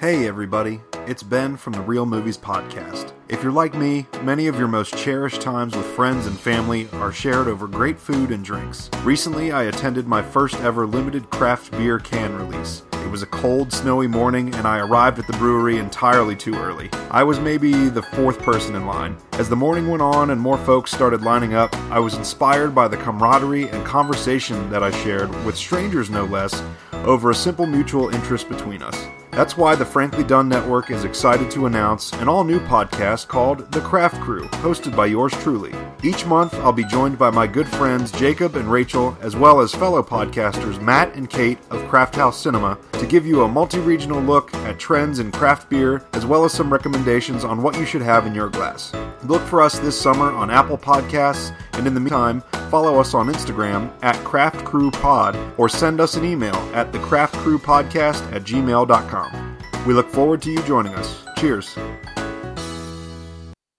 Hey, everybody. It's Ben from the Real Movies Podcast. If you're like me, many of your most cherished times with friends and family are shared over great food and drinks. Recently, I attended my first ever limited craft beer can release. It was a cold, snowy morning, and I arrived at the brewery entirely too early. I was maybe the fourth person in line. As the morning went on and more folks started lining up, I was inspired by the camaraderie and conversation that I shared, with strangers no less, over a simple mutual interest between us. That's why the Frankly Done Network is excited to announce an all new podcast called The Craft Crew, hosted by yours truly. Each month, I'll be joined by my good friends Jacob and Rachel, as well as fellow podcasters Matt and Kate of Craft House Cinema, to give you a multi regional look at trends in craft beer, as well as some recommendations on what you should have in your glass. Look for us this summer on Apple Podcasts, and in the meantime, follow us on Instagram at Craft Crew Pod or send us an email at thecraftcrewpodcast at gmail.com. We look forward to you joining us. Cheers.